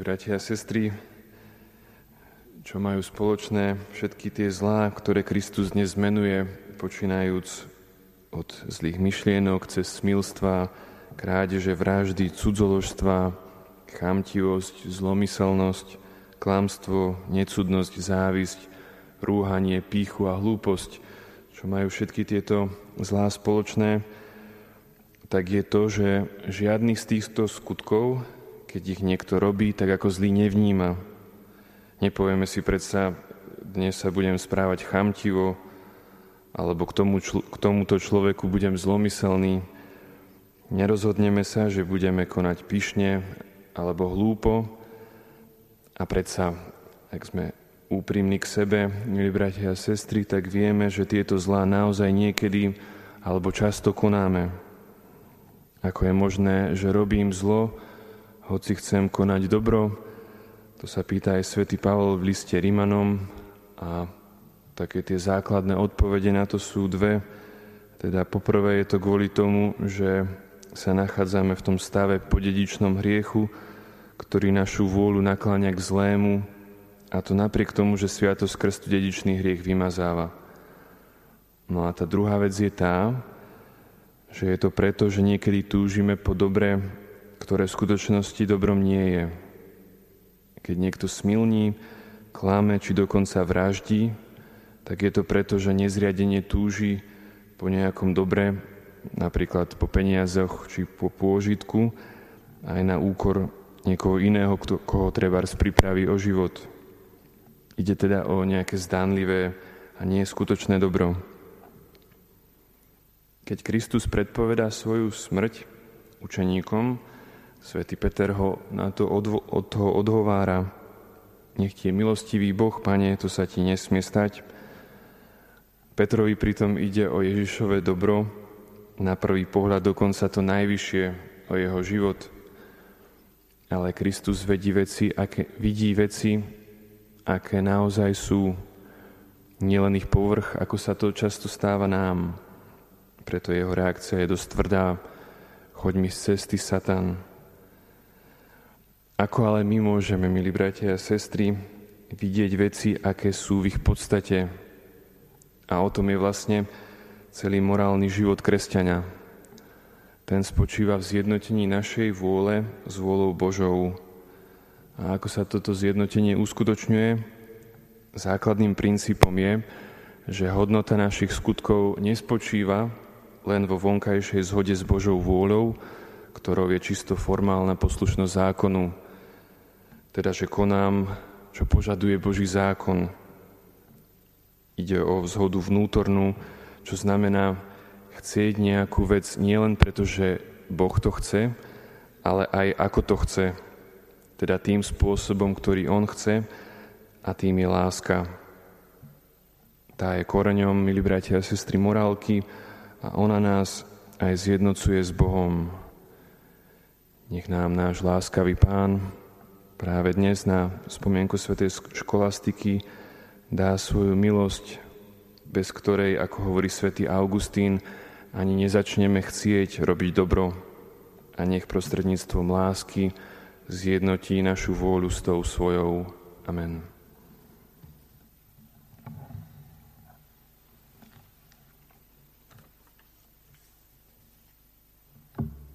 bratia a sestry, čo majú spoločné všetky tie zlá, ktoré Kristus dnes menuje, počínajúc od zlých myšlienok cez smilstva, krádeže, vraždy, cudzoložstva, chamtivosť, zlomyselnosť, klamstvo, necudnosť, závisť, rúhanie, píchu a hlúposť, čo majú všetky tieto zlá spoločné, tak je to, že žiadny z týchto skutkov keď ich niekto robí, tak ako zlý nevníma. Nepovieme si predsa, dnes sa budem správať chamtivo, alebo k, tomu, k tomuto človeku budem zlomyselný. Nerozhodneme sa, že budeme konať pyšne alebo hlúpo. A predsa, ak sme úprimní k sebe, milí bratia a sestry, tak vieme, že tieto zlá naozaj niekedy alebo často konáme. Ako je možné, že robím zlo, hoci chcem konať dobro, to sa pýta aj svätý Pavol v liste Rimanom a také tie základné odpovede na to sú dve. Teda poprvé je to kvôli tomu, že sa nachádzame v tom stave po dedičnom hriechu, ktorý našu vôľu nakláňa k zlému a to napriek tomu, že Sviatosť krstu dedičný hriech vymazáva. No a tá druhá vec je tá, že je to preto, že niekedy túžime po dobre ktoré v skutočnosti dobrom nie je. Keď niekto smilní, klame či dokonca vraždí, tak je to preto, že nezriadenie túži po nejakom dobre, napríklad po peniazoch či po pôžitku, aj na úkor niekoho iného, kto, koho treba pripraví o život. Ide teda o nejaké zdánlivé a nie skutočné dobro. Keď Kristus predpovedá svoju smrť učeníkom, Svetý Peter ho na to odvo- od toho odhovára. Nech ti je milostivý Boh, Pane, to sa ti nesmie stať. Petrovi pritom ide o Ježišové dobro, na prvý pohľad dokonca to najvyššie o jeho život. Ale Kristus vedí veci, aké, vidí veci, aké naozaj sú nielen ich povrch, ako sa to často stáva nám. Preto jeho reakcia je dosť tvrdá. Choď mi z cesty, Satan, ako ale my môžeme, milí bratia a sestry, vidieť veci, aké sú v ich podstate. A o tom je vlastne celý morálny život kresťania. Ten spočíva v zjednotení našej vôle s vôľou Božou. A ako sa toto zjednotenie uskutočňuje? Základným princípom je, že hodnota našich skutkov nespočíva len vo vonkajšej zhode s Božou vôľou, ktorou je čisto formálna poslušnosť zákonu, teda že konám, čo požaduje Boží zákon. Ide o vzhodu vnútornú, čo znamená chcieť nejakú vec nielen preto, že Boh to chce, ale aj ako to chce. Teda tým spôsobom, ktorý On chce a tým je láska. Tá je koreňom, milí bratia a sestry, morálky a ona nás aj zjednocuje s Bohom. Nech nám náš láskavý Pán práve dnes na spomienku svätej školastiky dá svoju milosť, bez ktorej, ako hovorí svätý Augustín, ani nezačneme chcieť robiť dobro a nech prostredníctvom lásky zjednotí našu vôľu s tou svojou. Amen.